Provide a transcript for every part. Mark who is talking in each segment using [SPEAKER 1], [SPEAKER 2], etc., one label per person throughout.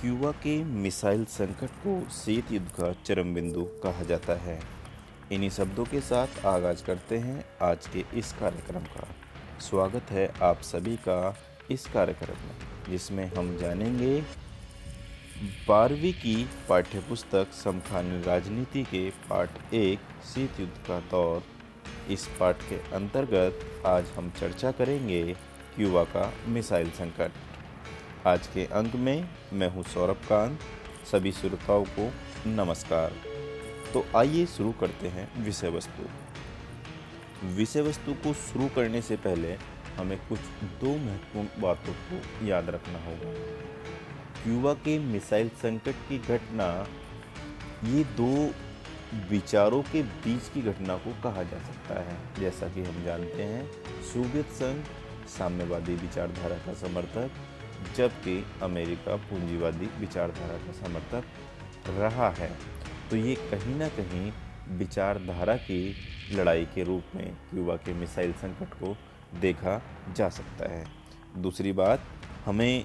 [SPEAKER 1] Cuba के missile संकट को शीत युद्ध का चरम बिंदु कहा जाता है। इन्हीं शब्दों के साथ आगाज़ करते हैं आज के इस कार्यक्रम का। स्वागत है आप सभी का इस कार्यक्रम में, जिसमें हम जानेंगे बारहवीं की पाठ्यपुस्तक समखानी राजनीति के पाठ एक शीत युद्ध का दौर। इस पाठ के अंतर्गत आज हम चर्चा करेंगे क्यूबा का मिसाइल संकट। आज के अंक में मैं हूँ सौरभ कांत। सभी श्रोताओं को नमस्कार। तो आइए शुरू करते हैं विषय वस्तु विषय वस्तु को शुरू करने से पहले हमें कुछ दो महत्वपूर्ण बातों को याद रखना होगा। क्यूबा के मिसाइल संकट की घटना, ये दो विचारों के बीच की घटना को कहा जा सकता है। जैसा कि हम जानते हैं, सोवियत संघ साम्यवादी विचारधारा का समर्थक जबकि अमेरिका पूंजीवादी विचारधारा का समर्थक रहा है। तो ये कहीं ना कहीं विचारधारा की लड़ाई के रूप में क्यूबा के मिसाइल संकट को देखा जा सकता है। दूसरी बात, हमें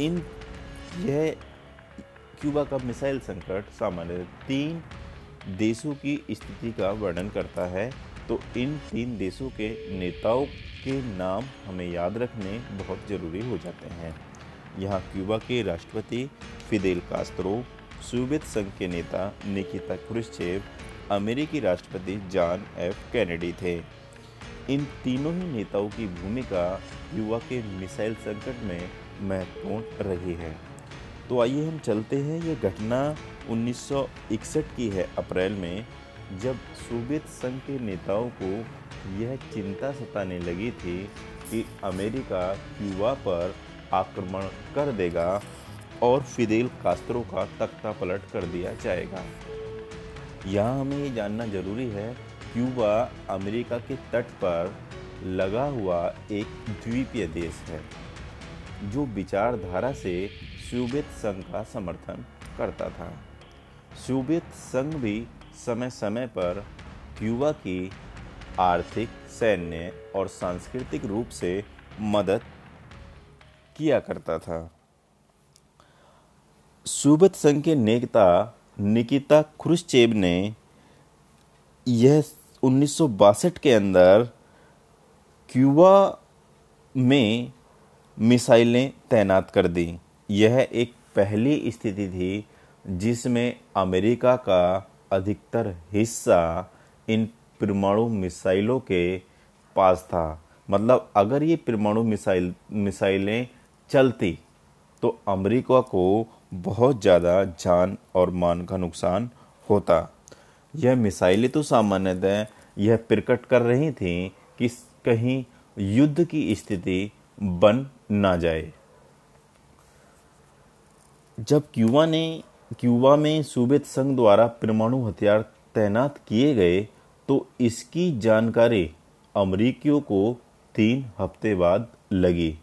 [SPEAKER 1] इन, यह क्यूबा का मिसाइल संकट सामान्य तीन देशों की स्थिति का वर्णन करता है। तो इन तीन देशों के नेताओं के नाम हमें याद रखने बहुत ज़रूरी हो जाते हैं। यहाँ क्यूबा के राष्ट्रपति फिदेल कास्त्रो सोवियत संघ के नेता निकिता क्रुश्चेव अमेरिकी राष्ट्रपति जॉन एफ़ कैनेडी थे। इन तीनों ही नेताओं की भूमिका युवा के मिसाइल संकट में महत्वपूर्ण रही है। तो आइए हम चलते हैं। ये घटना 1961 की है अप्रैल में। जब सोवियत संघ के नेताओं को यह चिंता सताने लगी थी कि अमेरिका क्यूबा पर आक्रमण कर देगा और फिदेल कास्त्रो का तख्ता पलट कर दिया जाएगा। यहाँ हमें ये जानना ज़रूरी है, क्यूबा अमेरिका के तट पर लगा हुआ एक द्वीपीय देश है, जो विचारधारा से सोवियत संघ का समर्थन करता था। सोवियत संघ भी समय समय पर क्यूबा की आर्थिक, सैन्य और सांस्कृतिक रूप से मदद किया करता था। सोवियत संघ के नेता निकिता क्रुश्चेव ने यह उन्नीस सौ बासठ के अंदर क्यूबा में मिसाइलें तैनात कर दी। यह एक पहली स्थिति थी जिसमें अमेरिका का अधिकतर हिस्सा इन परमाणु मिसाइलों के पास था। मतलब अगर ये परमाणु मिसाइल, मिसाइलें चलती तो अमेरिका को बहुत ज़्यादा जान और मान का नुकसान होता। यह मिसाइलें तो सामान्यतः यह प्रकट कर रही थी कि कहीं युद्ध की स्थिति बन ना जाए। जब क्यूबा ने क्यूबा में सोवियत संघ द्वारा परमाणु हथियार तैनात किए गए तो इसकी जानकारी अमरीकियों को तीन हफ़्ते बाद लगी।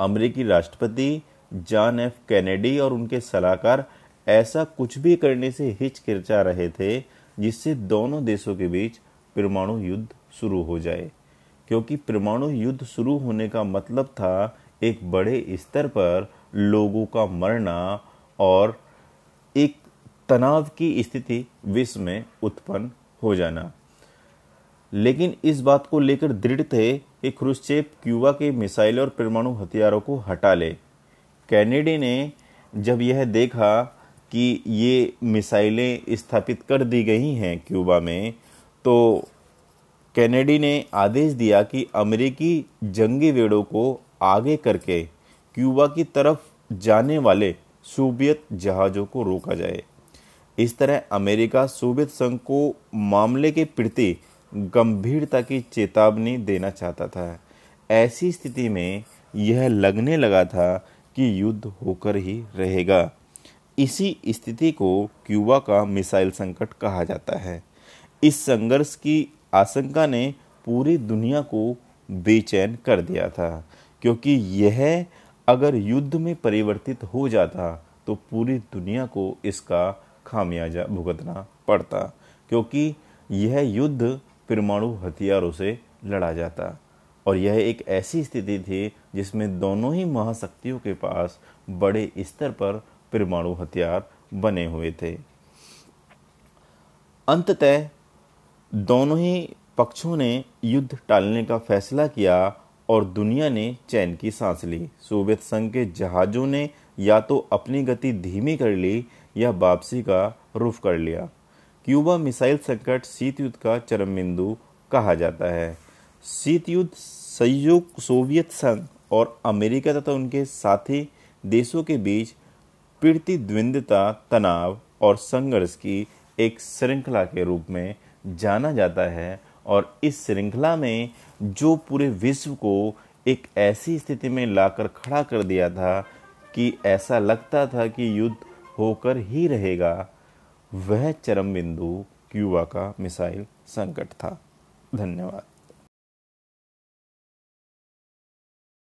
[SPEAKER 1] अमरीकी राष्ट्रपति जॉन एफ़. कैनेडी और उनके सलाहकार ऐसा कुछ भी करने से हिचकिचा रहे थे, जिससे दोनों देशों के बीच परमाणु युद्ध शुरू हो जाए। क्योंकि परमाणु युद्ध शुरू होने का मतलब था एक बड़े स्तर पर लोगों का मरना और एक तनाव की स्थिति विश्व में उत्पन्न हो जाना। लेकिन इस बात को लेकर दृढ़ थे कि क्रुश्चेव क्यूबा के मिसाइल और परमाणु हथियारों को हटा ले। कैनेडी ने जब यह देखा कि ये मिसाइलें स्थापित कर दी गई हैं क्यूबा में तो कैनेडी ने आदेश दिया कि अमेरिकी जंगी वेड़ों को आगे करके क्यूबा की तरफ़ जाने वाले सोवियत जहाज़ों को रोका जाए। इस तरह अमेरिका सोवियत संघ को मामले के प्रति गंभीरता की चेतावनी देना चाहता था। ऐसी स्थिति में यह लगने लगा था कि युद्ध होकर ही रहेगा। इसी स्थिति को क्यूबा का मिसाइल संकट कहा जाता है। इस संघर्ष की आशंका ने पूरी दुनिया को बेचैन कर दिया था, क्योंकि यह अगर युद्ध में परिवर्तित हो जाता तो पूरी दुनिया को इसका खामियाजा भुगतना पड़ता, क्योंकि यह युद्ध परमाणु हथियारों से लड़ा जाता। और यह एक ऐसी स्थिति थी जिसमें दोनों ही महाशक्तियों के पास बड़े स्तर पर परमाणु हथियार बने हुए थे। अंततः दोनों ही पक्षों ने युद्ध टालने का फैसला किया और दुनिया ने चैन की सांस ली। सोवियत संघ के जहाज़ों ने या तो अपनी गति धीमी कर ली या वापसी का रुख कर लिया। क्यूबा मिसाइल संकट शीत युद्ध का चरम बिंदु कहा जाता है। शीत युद्ध संयुक्त सोवियत संघ और अमेरिका तथा उनके साथी देशों के बीच द्विंदता, तनाव और संघर्ष की एक श्रृंखला के रूप में जाना जाता है और इस श्रृंखला में जो पूरे विश्व को एक ऐसी स्थिति में लाकर खड़ा कर दिया था कि ऐसा लगता था कि युद्ध होकर ही रहेगा, वह चरम बिंदु क्यूबा का मिसाइल संकट था। धन्यवाद।